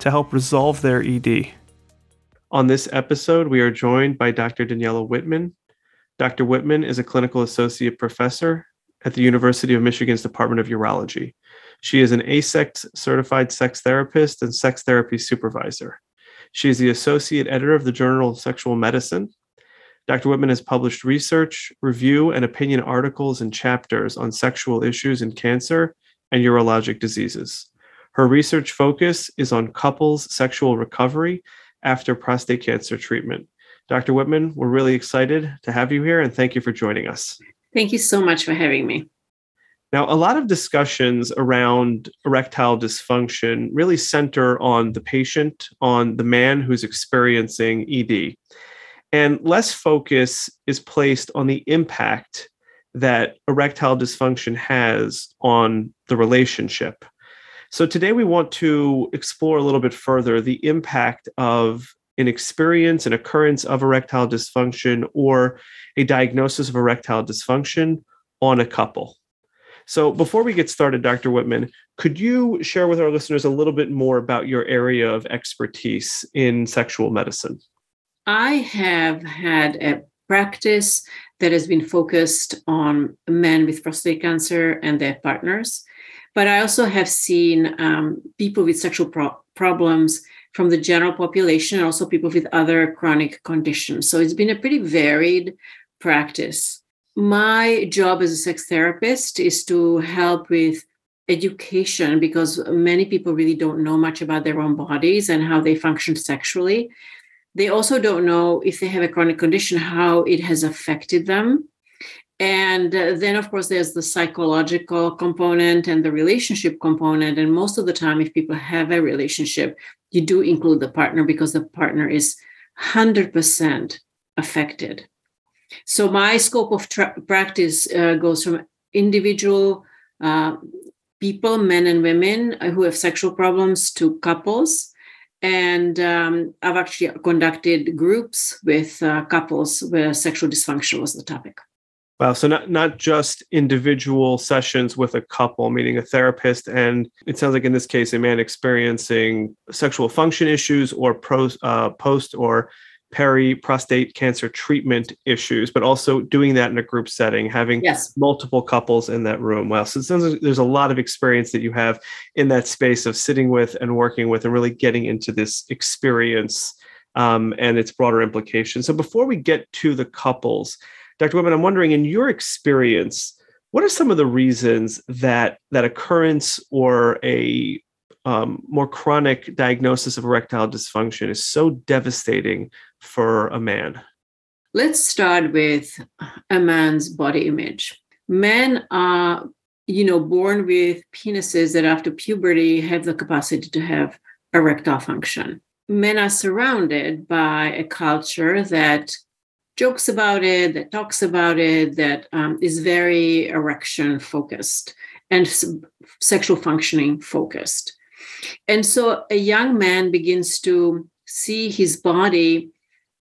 to help resolve their ED. On this episode, we are joined by Dr. Daniela Wittmann. Dr. Wittmann is a clinical associate professor at the University of Michigan's Department of Urology. She is an AASECT certified sex therapist and sex therapy supervisor. She is the associate editor of the Journal of Sexual Medicine. Dr. Wittmann has published research, review, and opinion articles and chapters on sexual issues in cancer and urologic diseases. Her research focus is on couples' sexual recovery after prostate cancer treatment. Dr. Wittmann, we're really excited to have you here and thank you for joining us. Thank you so much for having me. Now, a lot of discussions around erectile dysfunction really center on the patient, on the man who's experiencing ED. And less focus is placed on the impact that erectile dysfunction has on the relationship. So today we want to explore a little bit further the impact of an experience, an occurrence of erectile dysfunction, or a diagnosis of erectile dysfunction on a couple. So before we get started, Dr. Wittmann, could you share with our listeners a little bit more about your area of expertise in sexual medicine? I have had a practice that has been focused on men with prostate cancer and their partners. But I also have seen um, people with sexual pro- problems from the general population and also people with other chronic conditions. So it's been a pretty varied practice. My job as a sex therapist is to help with education because many people really don't know much about their own bodies and how they function sexually. They also don't know if they have a chronic condition, how it has affected them and uh, then, of course, there's the psychological component and the relationship component. And most of the time, if people have a relationship, you do include the partner because the partner is 100% affected. So, my scope of tra- practice uh, goes from individual uh, people, men and women uh, who have sexual problems, to couples. And um, I've actually conducted groups with uh, couples where sexual dysfunction was the topic. Wow. So not not just individual sessions with a couple, meaning a therapist, and it sounds like in this case a man experiencing sexual function issues or pros, uh, post or peri prostate cancer treatment issues, but also doing that in a group setting, having yes. multiple couples in that room. Wow. So it sounds like there's a lot of experience that you have in that space of sitting with and working with and really getting into this experience um, and its broader implications. So before we get to the couples, Dr. Wittmann, I'm wondering, in your experience, what are some of the reasons that that occurrence or a um, more chronic diagnosis of erectile dysfunction is so devastating for a man? Let's start with a man's body image. Men are, you know, born with penises that after puberty have the capacity to have erectile function. Men are surrounded by a culture that jokes about it, that talks about it, that um, is very erection focused and sexual functioning focused. And so a young man begins to see his body.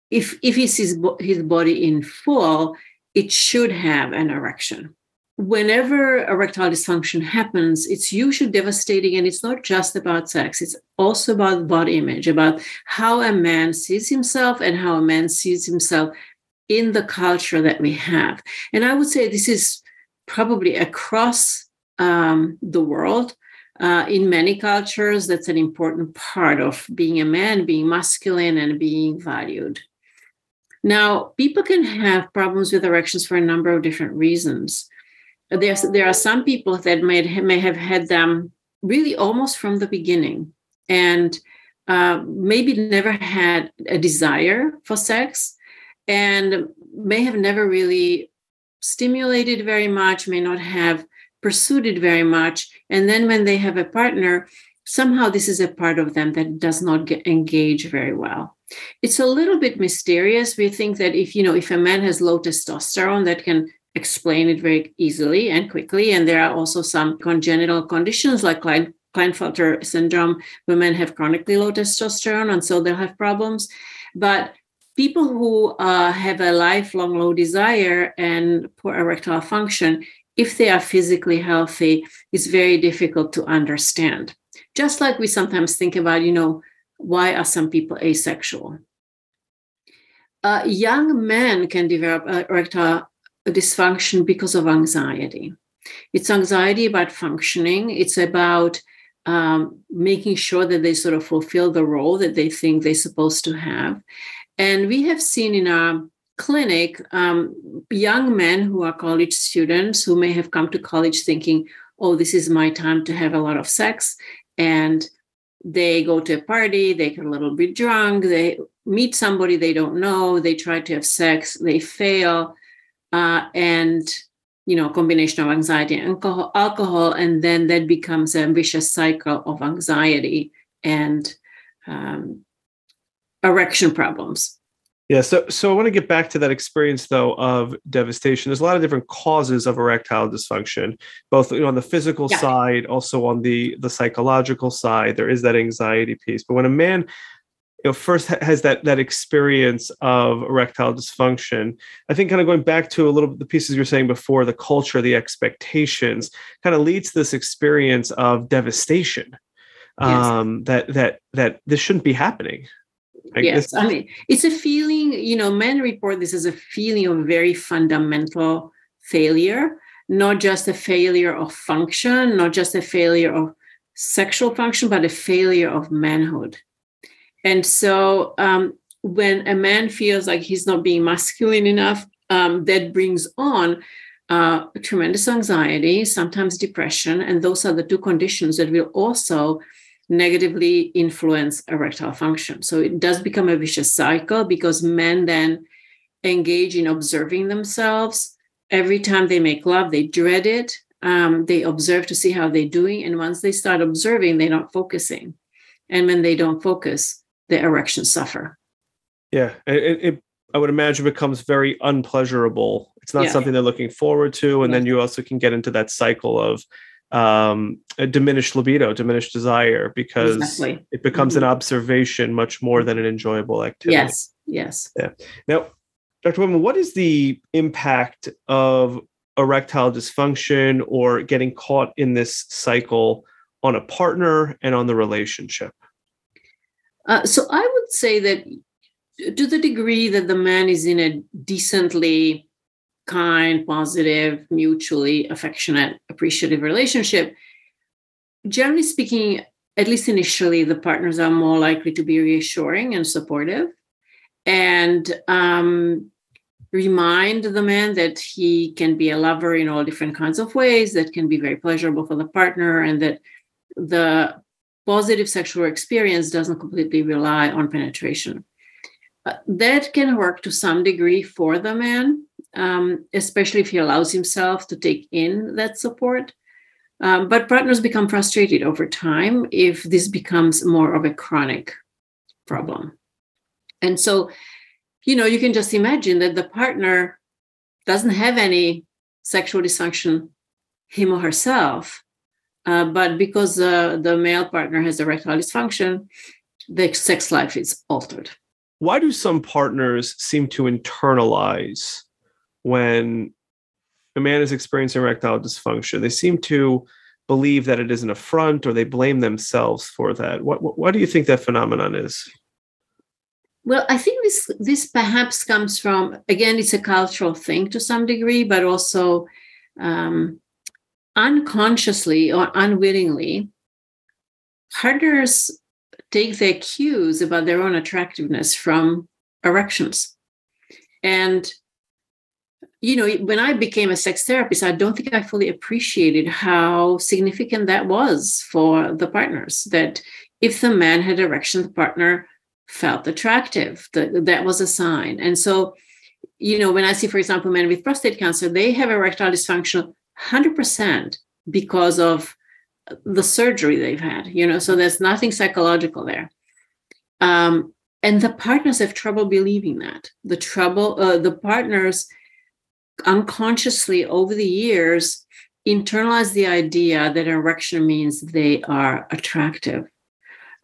If, if he sees his body in full, it should have an erection. Whenever erectile dysfunction happens, it's usually devastating, and it's not just about sex, it's also about body image, about how a man sees himself and how a man sees himself in the culture that we have. And I would say this is probably across um, the world. Uh, in many cultures, that's an important part of being a man, being masculine, and being valued. Now, people can have problems with erections for a number of different reasons. There's, there are some people that may, may have had them really almost from the beginning and uh, maybe never had a desire for sex and may have never really stimulated very much, may not have pursued it very much. And then when they have a partner, somehow this is a part of them that does not get engage very well. It's a little bit mysterious. We think that if you know if a man has low testosterone that can explain it very easily and quickly. And there are also some congenital conditions like Klein, Klinefelter syndrome. Women have chronically low testosterone and so they'll have problems. But people who uh, have a lifelong low desire and poor erectile function if they are physically healthy it's very difficult to understand just like we sometimes think about, you know, why are some people asexual? Uh, young men can develop erectile dysfunction because of anxiety. It's anxiety about functioning. It's about um, making sure that they sort of fulfill the role that they think they're supposed to have. And we have seen in our clinic um, young men who are college students who may have come to college thinking, oh, this is my time to have a lot of sex. And they go to a party, they get a little bit drunk, they meet somebody they don't know, they try to have sex, they fail, uh, and you know, combination of anxiety and alcohol, and then that becomes a vicious cycle of anxiety and um, erection problems. Yeah, so so I want to get back to that experience though of devastation. There's a lot of different causes of erectile dysfunction, both you know, on the physical yeah. side, also on the the psychological side. There is that anxiety piece. But when a man you know first has that that experience of erectile dysfunction i think kind of going back to a little bit the pieces you're saying before the culture the expectations kind of leads to this experience of devastation yes. um that that that this shouldn't be happening Yes, I mean it's a feeling. You know, men report this as a feeling of very fundamental failure, not just a failure of function, not just a failure of sexual function, but a failure of manhood. And so, um, when a man feels like he's not being masculine enough, um, that brings on uh, tremendous anxiety, sometimes depression, and those are the two conditions that will also negatively influence erectile function. So it does become a vicious cycle because men then engage in observing themselves. Every time they make love, they dread it. Um, they observe to see how they're doing. And once they start observing, they're not focusing. And when they don't focus, the erections suffer. Yeah. It, it I would imagine it becomes very unpleasurable. It's not yeah. something they're looking forward to. And yeah. then you also can get into that cycle of um, a diminished libido, diminished desire, because exactly. it becomes mm-hmm. an observation much more than an enjoyable activity. Yes, yes. Yeah. Now, Dr. Wittmann, what is the impact of erectile dysfunction or getting caught in this cycle on a partner and on the relationship? Uh, so I would say that to the degree that the man is in a decently kind, positive, mutually affectionate, appreciative relationship, generally speaking, at least initially, the partners are more likely to be reassuring and supportive and um, remind the man that he can be a lover in all different kinds of ways that can be very pleasurable for the partner and that the positive sexual experience doesn't completely rely on penetration. Uh, that can work to some degree for the man um, especially if he allows himself to take in that support. Um, but partners become frustrated over time if this becomes more of a chronic problem. And so, you know, you can just imagine that the partner doesn't have any sexual dysfunction, him or herself, uh, but because uh, the male partner has erectile dysfunction, the sex life is altered. Why do some partners seem to internalize when a man is experiencing erectile dysfunction, they seem to believe that it is an affront or they blame themselves for that. What, what, what do you think that phenomenon is? Well, I think this this perhaps comes from again, it's a cultural thing to some degree, but also um, unconsciously or unwittingly, partners take their cues about their own attractiveness from erections, and you know, when I became a sex therapist, I don't think I fully appreciated how significant that was for the partners. That if the man had erection, the partner felt attractive. That that was a sign. And so, you know, when I see, for example, men with prostate cancer, they have erectile dysfunction 100% because of the surgery they've had, you know, so there's nothing psychological there. Um, and the partners have trouble believing that. The trouble, uh, the partners unconsciously over the years internalize the idea that erection means they are attractive.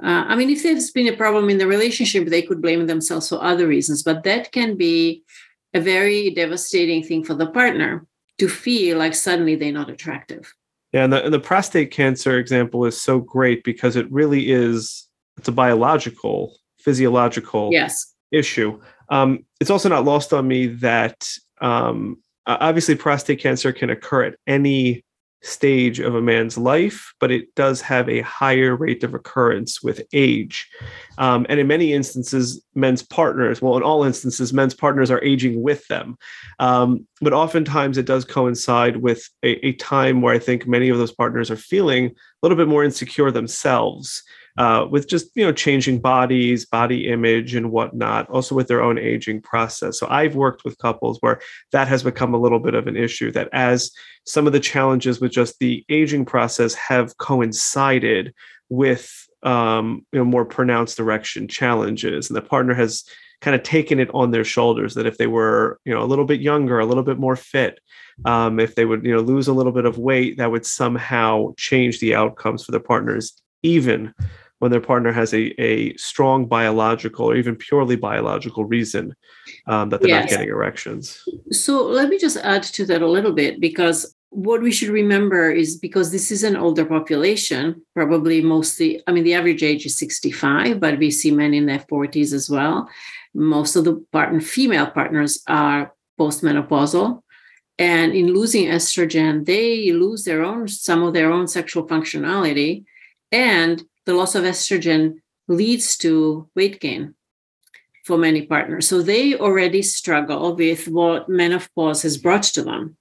Uh, I mean, if there's been a problem in the relationship, they could blame themselves for other reasons, but that can be a very devastating thing for the partner to feel like suddenly they're not attractive. Yeah, and the, and the prostate cancer example is so great because it really is it's a biological, physiological yes. issue. Um, it's also not lost on me that um, obviously prostate cancer can occur at any stage of a man's life, but it does have a higher rate of occurrence with age. Um, and in many instances, men's partners, well, in all instances, men's partners are aging with them. Um, but oftentimes it does coincide with a, a time where I think many of those partners are feeling a little bit more insecure themselves uh, with just you know changing bodies, body image, and whatnot. Also with their own aging process. So I've worked with couples where that has become a little bit of an issue. That as some of the challenges with just the aging process have coincided with um, you know more pronounced erection challenges, and the partner has kind of taken it on their shoulders that if they were you know a little bit younger, a little bit more fit, um, if they would you know lose a little bit of weight, that would somehow change the outcomes for the partners, even when their partner has a, a strong biological or even purely biological reason um, that they're yes. not getting erections. So let me just add to that a little bit because what we should remember is because this is an older population, probably mostly, I mean, the average age is 65, but we see men in their 40s as well. Most of the partner, female partners are postmenopausal. And in losing estrogen, they lose their own, some of their own sexual functionality. And the loss of estrogen leads to weight gain for many partners. So they already struggle with what menopause has brought to them.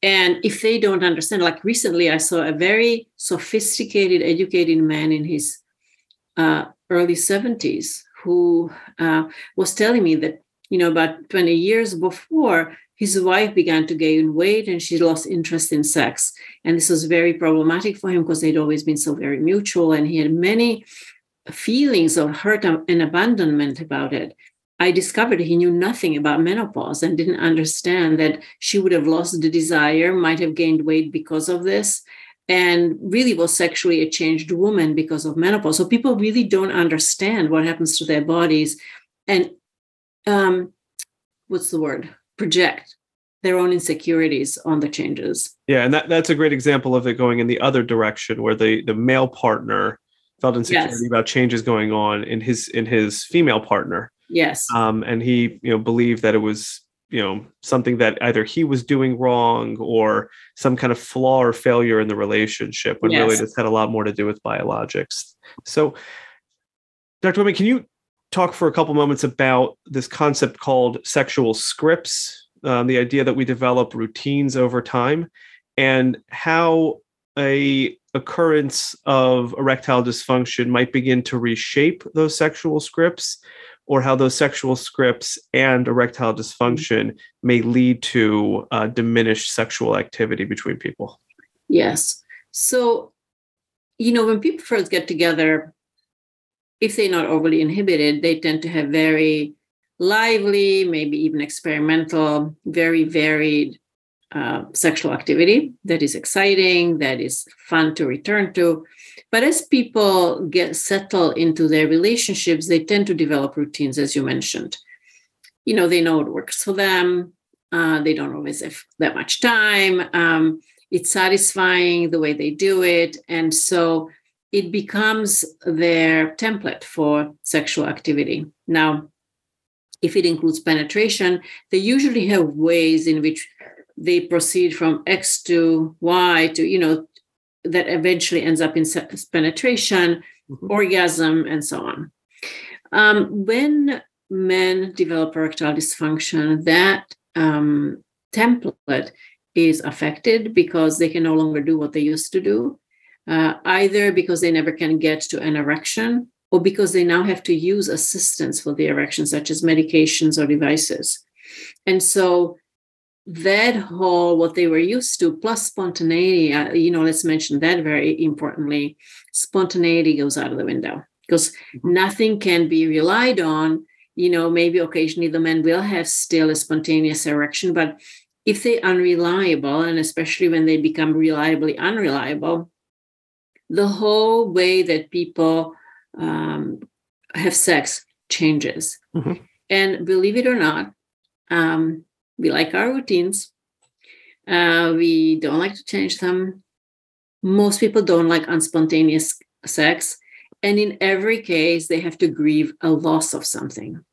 And if they don't understand, like recently, I saw a very sophisticated, educated man in his uh, early 70s who uh, was telling me that, you know, about 20 years before, his wife began to gain weight and she lost interest in sex. And this was very problematic for him because they'd always been so very mutual and he had many feelings of hurt and abandonment about it. I discovered he knew nothing about menopause and didn't understand that she would have lost the desire, might have gained weight because of this, and really was sexually a changed woman because of menopause. So people really don't understand what happens to their bodies. And um, what's the word? Project their own insecurities on the changes. Yeah, and that, that's a great example of it going in the other direction where the the male partner felt insecurity yes. about changes going on in his in his female partner. Yes. Um, and he, you know, believed that it was, you know, something that either he was doing wrong or some kind of flaw or failure in the relationship when yes. really this had a lot more to do with biologics. So Dr. Wittmann, can you talk for a couple moments about this concept called sexual scripts, um, the idea that we develop routines over time, and how a occurrence of erectile dysfunction might begin to reshape those sexual scripts or how those sexual scripts and erectile dysfunction may lead to uh, diminished sexual activity between people. Yes. So you know when people first get together if they're not overly inhibited, they tend to have very lively, maybe even experimental, very varied uh, sexual activity that is exciting, that is fun to return to. But as people get settled into their relationships, they tend to develop routines, as you mentioned. You know, they know what works for them. Uh, they don't always have that much time. Um, it's satisfying the way they do it. And so it becomes their template for sexual activity. Now, if it includes penetration, they usually have ways in which they proceed from X to Y to, you know, that eventually ends up in penetration, mm-hmm. orgasm, and so on. Um, when men develop erectile dysfunction, that um, template is affected because they can no longer do what they used to do uh, either because they never can get to an erection or because they now have to use assistance for the erection, such as medications or devices. And so that whole what they were used to plus spontaneity uh, you know let's mention that very importantly spontaneity goes out of the window because mm-hmm. nothing can be relied on you know maybe occasionally the men will have still a spontaneous erection but if they're unreliable and especially when they become reliably unreliable the whole way that people um, have sex changes mm-hmm. and believe it or not um, we like our routines uh, we don't like to change them most people don't like unspontaneous sex and in every case they have to grieve a loss of something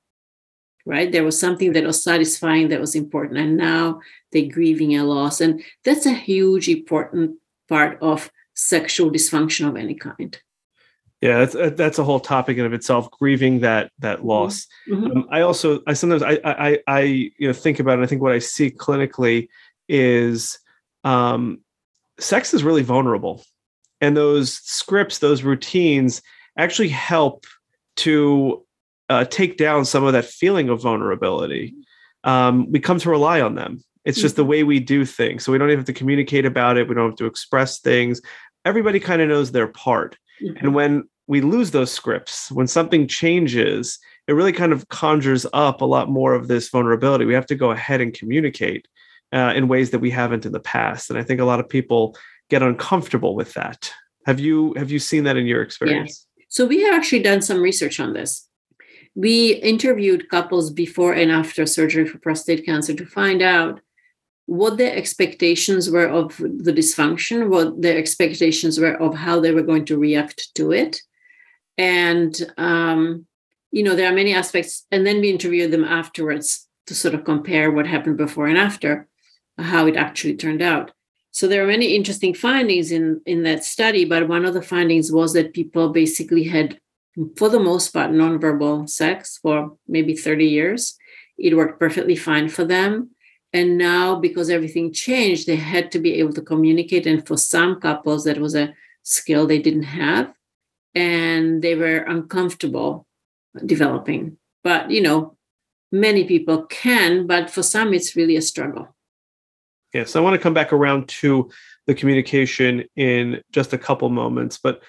right? There was something that was satisfying, that was important, and now they're grieving a loss. And that's a huge, important part of sexual dysfunction of any kind. Yeah, that's uh, that's a whole topic in of itself. Grieving that that mm-hmm. loss. Mm-hmm. Um, I also I sometimes I I I you know think about it. I think what I see clinically is um, sex is really vulnerable, and those scripts, those routines, actually help to uh, take down some of that feeling of vulnerability, um, we come to rely on them. It's just the mm-hmm. way we do things. So we don't even have to communicate about it. We don't have to express things. Everybody kind of knows their part. Mm-hmm. And when we lose those scripts, when something changes, it really kind of conjures up a lot more of this vulnerability. We have to go ahead and communicate uh, in ways that we haven't in the past. And I think a lot of people get uncomfortable with that. Have you have you seen that in your experience? Yeah. So we have actually done some research on this we interviewed couples before and after surgery for prostate cancer to find out what their expectations were of the dysfunction, what their expectations were of how they were going to react to it. And, um, you know, there are many aspects. And then we interviewed them afterwards to sort of compare what happened before and after, how it actually turned out. So there are many interesting findings in, in that study, but one of the findings was that people basically had for the most part, nonverbal sex for maybe 30 years. It worked perfectly fine for them. And now, because everything changed, they had to be able to communicate. And for some couples, that was a skill they didn't have. And they were uncomfortable developing. But, you know, many people can, but for some, it's really a struggle. Yes, I want to come back around to the communication in just a couple moments. But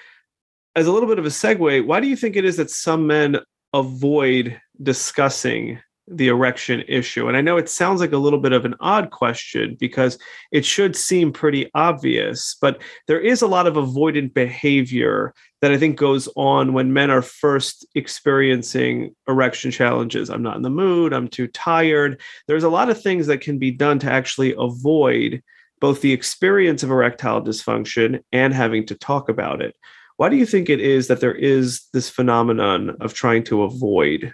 as a little bit of a segue, why do you think it is that some men avoid discussing the erection issue? And I know it sounds like a little bit of an odd question because it should seem pretty obvious, but there is a lot of avoidant behavior that I think goes on when men are first experiencing erection challenges. I'm not in the mood, I'm too tired. There's a lot of things that can be done to actually avoid both the experience of erectile dysfunction and having to talk about it. Why do you think it is that there is this phenomenon of trying to avoid?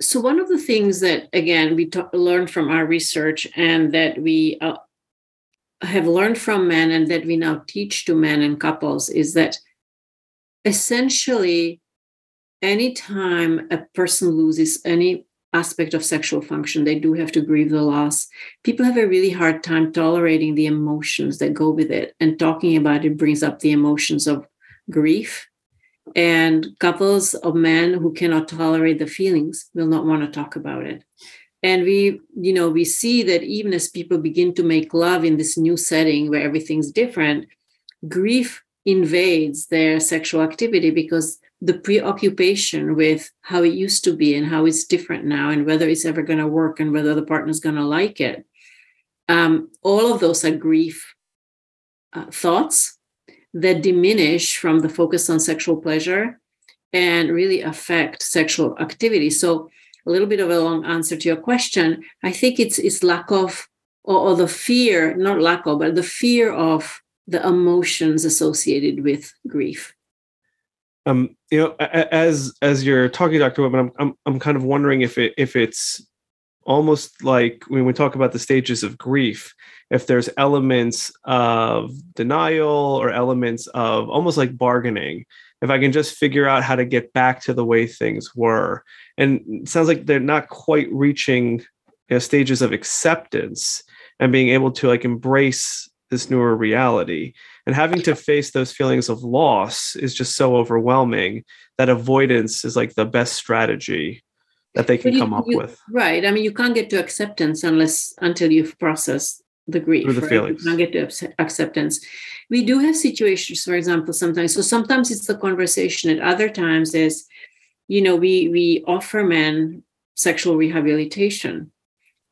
So, one of the things that, again, we learned from our research and that we uh, have learned from men and that we now teach to men and couples is that essentially, anytime a person loses any aspect of sexual function. They do have to grieve the loss. People have a really hard time tolerating the emotions that go with it, and talking about it brings up the emotions of grief. And couples of men who cannot tolerate the feelings will not want to talk about it. And we, you know, we see that even as people begin to make love in this new setting where everything's different, grief invades their sexual activity because the preoccupation with how it used to be and how it's different now and whether it's ever going to work and whether the partner's going to like it um, all of those are grief uh, thoughts that diminish from the focus on sexual pleasure and really affect sexual activity so a little bit of a long answer to your question i think it's it's lack of or, or the fear not lack of but the fear of the emotions associated with grief um, you know, as as you're talking, Dr. Wittmann, I'm I'm I'm kind of wondering if it if it's almost like when we talk about the stages of grief, if there's elements of denial or elements of almost like bargaining. If I can just figure out how to get back to the way things were, and sounds like they're not quite reaching you know, stages of acceptance and being able to like embrace this newer reality and having to face those feelings of loss is just so overwhelming that avoidance is like the best strategy that they can you, come up you, with. Right. I mean, you can't get to acceptance unless until you've processed the grief. Through the right? feelings. You can't get to acceptance. We do have situations, for example, sometimes. So sometimes it's the conversation. At other times, is you know, we we offer men sexual rehabilitation,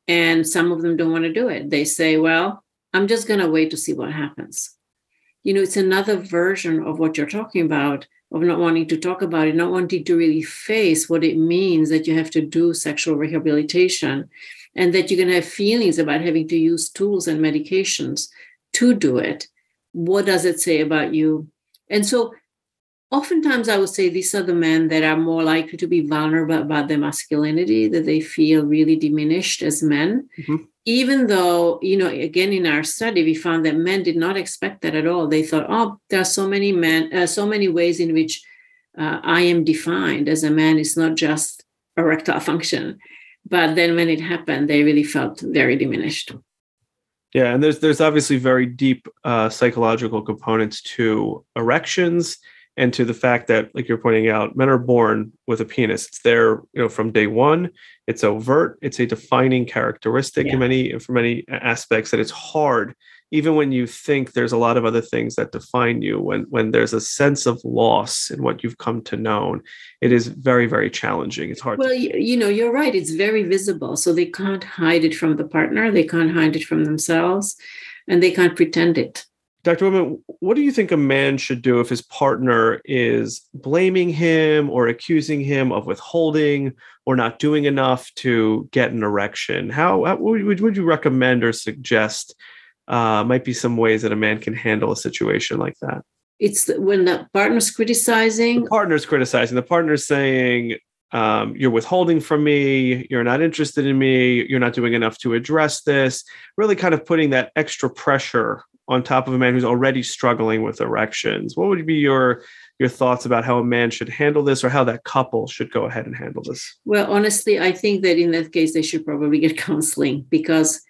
and some of them don't want to do it. They say, "Well, I'm just going to wait to see what happens." You know, it's another version of what you're talking about of not wanting to talk about it, not wanting to really face what it means that you have to do sexual rehabilitation and that you're going to have feelings about having to use tools and medications to do it. What does it say about you? And so oftentimes I would say these are the men that are more likely to be vulnerable about their masculinity, that they feel really diminished as men. Mm-hmm. Even though, you know, again, in our study, we found that men did not expect that at all. They thought, oh, there are so many men, uh, so many ways in which uh, I am defined as a man. It's not just erectile function. But then when it happened, they really felt very diminished. Yeah, and there's there's obviously very deep uh, psychological components to erections and to the fact that like you're pointing out men are born with a penis. It's there you know from day one. It's overt. It's a defining characteristic yeah. in many for many aspects that it's hard. Even when you think there's a lot of other things that define you when when there's a sense of loss in what you've come to know it is very very challenging. It's hard well to- you, you know you're right. It's very visible. So they can't hide it from the partner. They can't hide it from themselves and they can't pretend it Dr. Wittmann, what do you think a man should do if his partner is blaming him or accusing him of withholding or not doing enough to get an erection? How, how would, would you recommend or suggest uh, might be some ways that a man can handle a situation like that? It's when the partner's criticizing. The partner's criticizing. The partner's saying, um, you're withholding from me, you're not interested in me, you're not doing enough to address this, really kind of putting that extra pressure on top of a man who's already struggling with erections. What would be your your thoughts about how a man should handle this or how that couple should go ahead and handle this? Well, honestly, I think that in that case they should probably get counseling because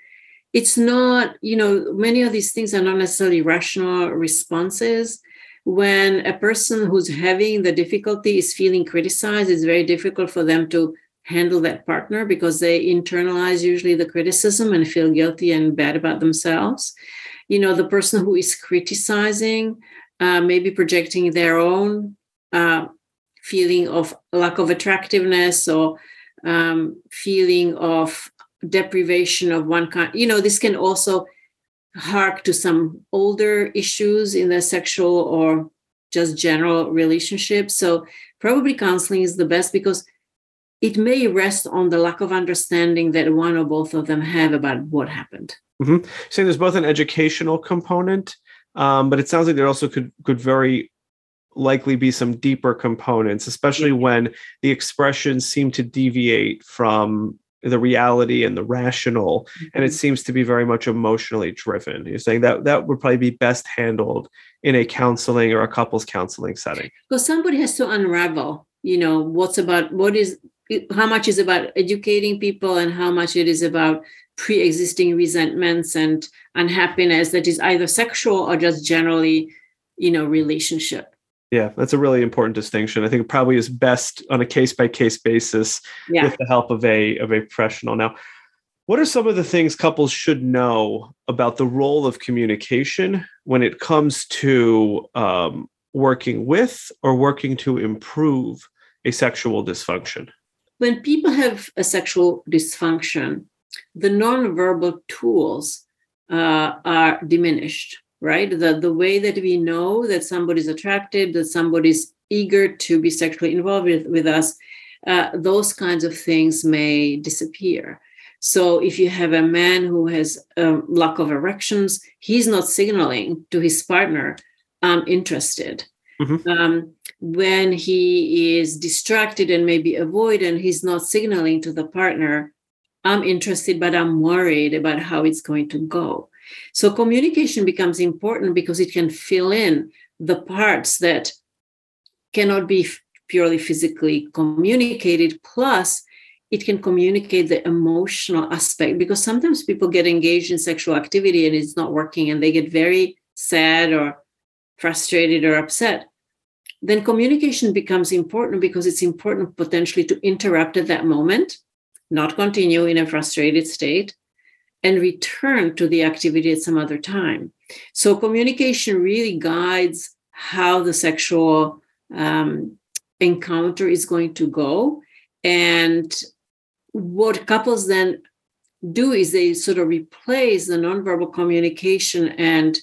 it's not, you know, many of these things are not necessarily rational responses. When a person who's having the difficulty is feeling criticized, it's very difficult for them to handle that partner because they internalize usually the criticism and feel guilty and bad about themselves you know the person who is criticizing uh, maybe projecting their own uh, feeling of lack of attractiveness or um, feeling of deprivation of one kind you know this can also hark to some older issues in the sexual or just general relationships so probably counseling is the best because it may rest on the lack of understanding that one or both of them have about what happened Mm-hmm. Saying there's both an educational component, um, but it sounds like there also could could very likely be some deeper components, especially yeah. when the expressions seem to deviate from the reality and the rational, mm-hmm. and it mm-hmm. seems to be very much emotionally driven. You're saying that that would probably be best handled in a counseling or a couples counseling setting. Because somebody has to unravel, you know, what's about what is how much is about educating people and how much it is about pre-existing resentments and unhappiness that is either sexual or just generally you know relationship. Yeah that's a really important distinction. I think it probably is best on a case by case basis yeah. with the help of a of a professional. Now what are some of the things couples should know about the role of communication when it comes to um, working with or working to improve a sexual dysfunction? When people have a sexual dysfunction the nonverbal tools uh, are diminished, right? The, the way that we know that somebody's attracted, that somebody's eager to be sexually involved with, with us, uh, those kinds of things may disappear. So if you have a man who has a lack of erections, he's not signaling to his partner, I'm interested. Mm-hmm. Um, when he is distracted and maybe avoidant, he's not signaling to the partner, I'm interested, but I'm worried about how it's going to go. So communication becomes important because it can fill in the parts that cannot be purely physically communicated. Plus, it can communicate the emotional aspect because sometimes people get engaged in sexual activity and it's not working and they get very sad or frustrated or upset. then communication becomes important because it's important potentially to interrupt at that moment, not continue in a frustrated state, and return to the activity at some other time. So, communication really guides how the sexual um, encounter is going to go. And what couples then do is they sort of replace the nonverbal communication and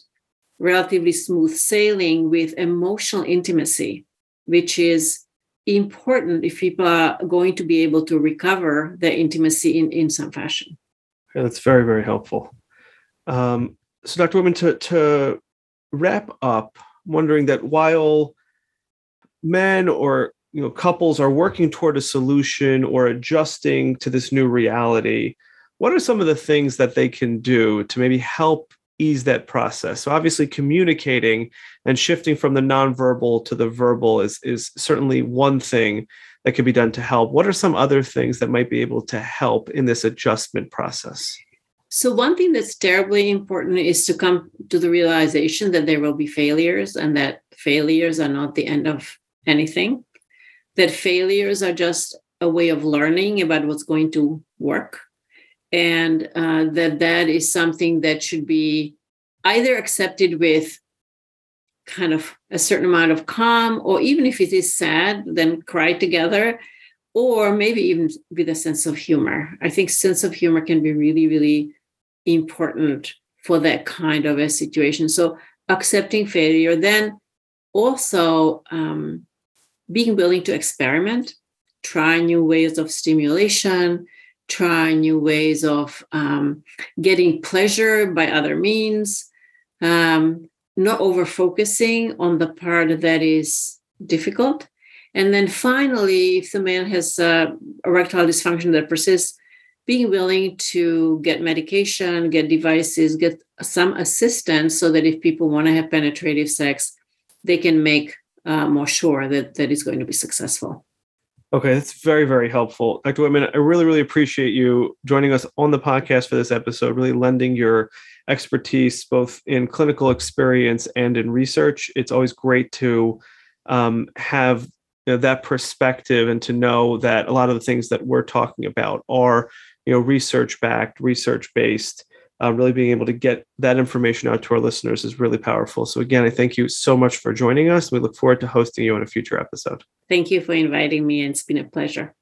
relatively smooth sailing with emotional intimacy, which is important if people are going to be able to recover their intimacy in, in some fashion. Yeah, that's very, very helpful. Um, so, Dr. Wittmann, to, to wrap up, wondering that while men or you know couples are working toward a solution or adjusting to this new reality, what are some of the things that they can do to maybe help ease that process. So obviously communicating and shifting from the nonverbal to the verbal is is certainly one thing that can be done to help. What are some other things that might be able to help in this adjustment process? So one thing that's terribly important is to come to the realization that there will be failures and that failures are not the end of anything. That failures are just a way of learning about what's going to work and uh, that that is something that should be either accepted with kind of a certain amount of calm or even if it is sad then cry together or maybe even with a sense of humor. I think sense of humor can be really really important for that kind of a situation. So accepting failure then also um, being willing to experiment try new ways of stimulation try new ways of um, getting pleasure by other means, um, not over focusing on the part that is difficult. And then finally, if the man has uh, erectile dysfunction that persists, being willing to get medication, get devices, get some assistance so that if people want to have penetrative sex, they can make uh, more sure that that is going to be successful. Okay, that's very, very helpful. Dr. Wittmann, I really, really appreciate you joining us on the podcast for this episode, really lending your expertise both in clinical experience and in research. It's always great to um, have you know, that perspective and to know that a lot of the things that we're talking about are you know research backed research based uh, really being able to get that information out to our listeners is really powerful. So, again, I thank you so much for joining us. We look forward to hosting you on a future episode. Thank you for inviting me. And it's been a pleasure.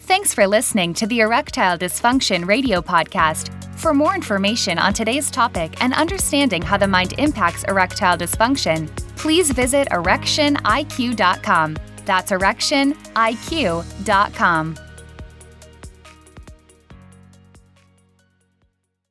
Thanks for listening to the Erectile Dysfunction Radio Podcast. For more information on today's topic and understanding how the mind impacts erectile dysfunction, please visit erectioniq.com. That's erectioniq.com.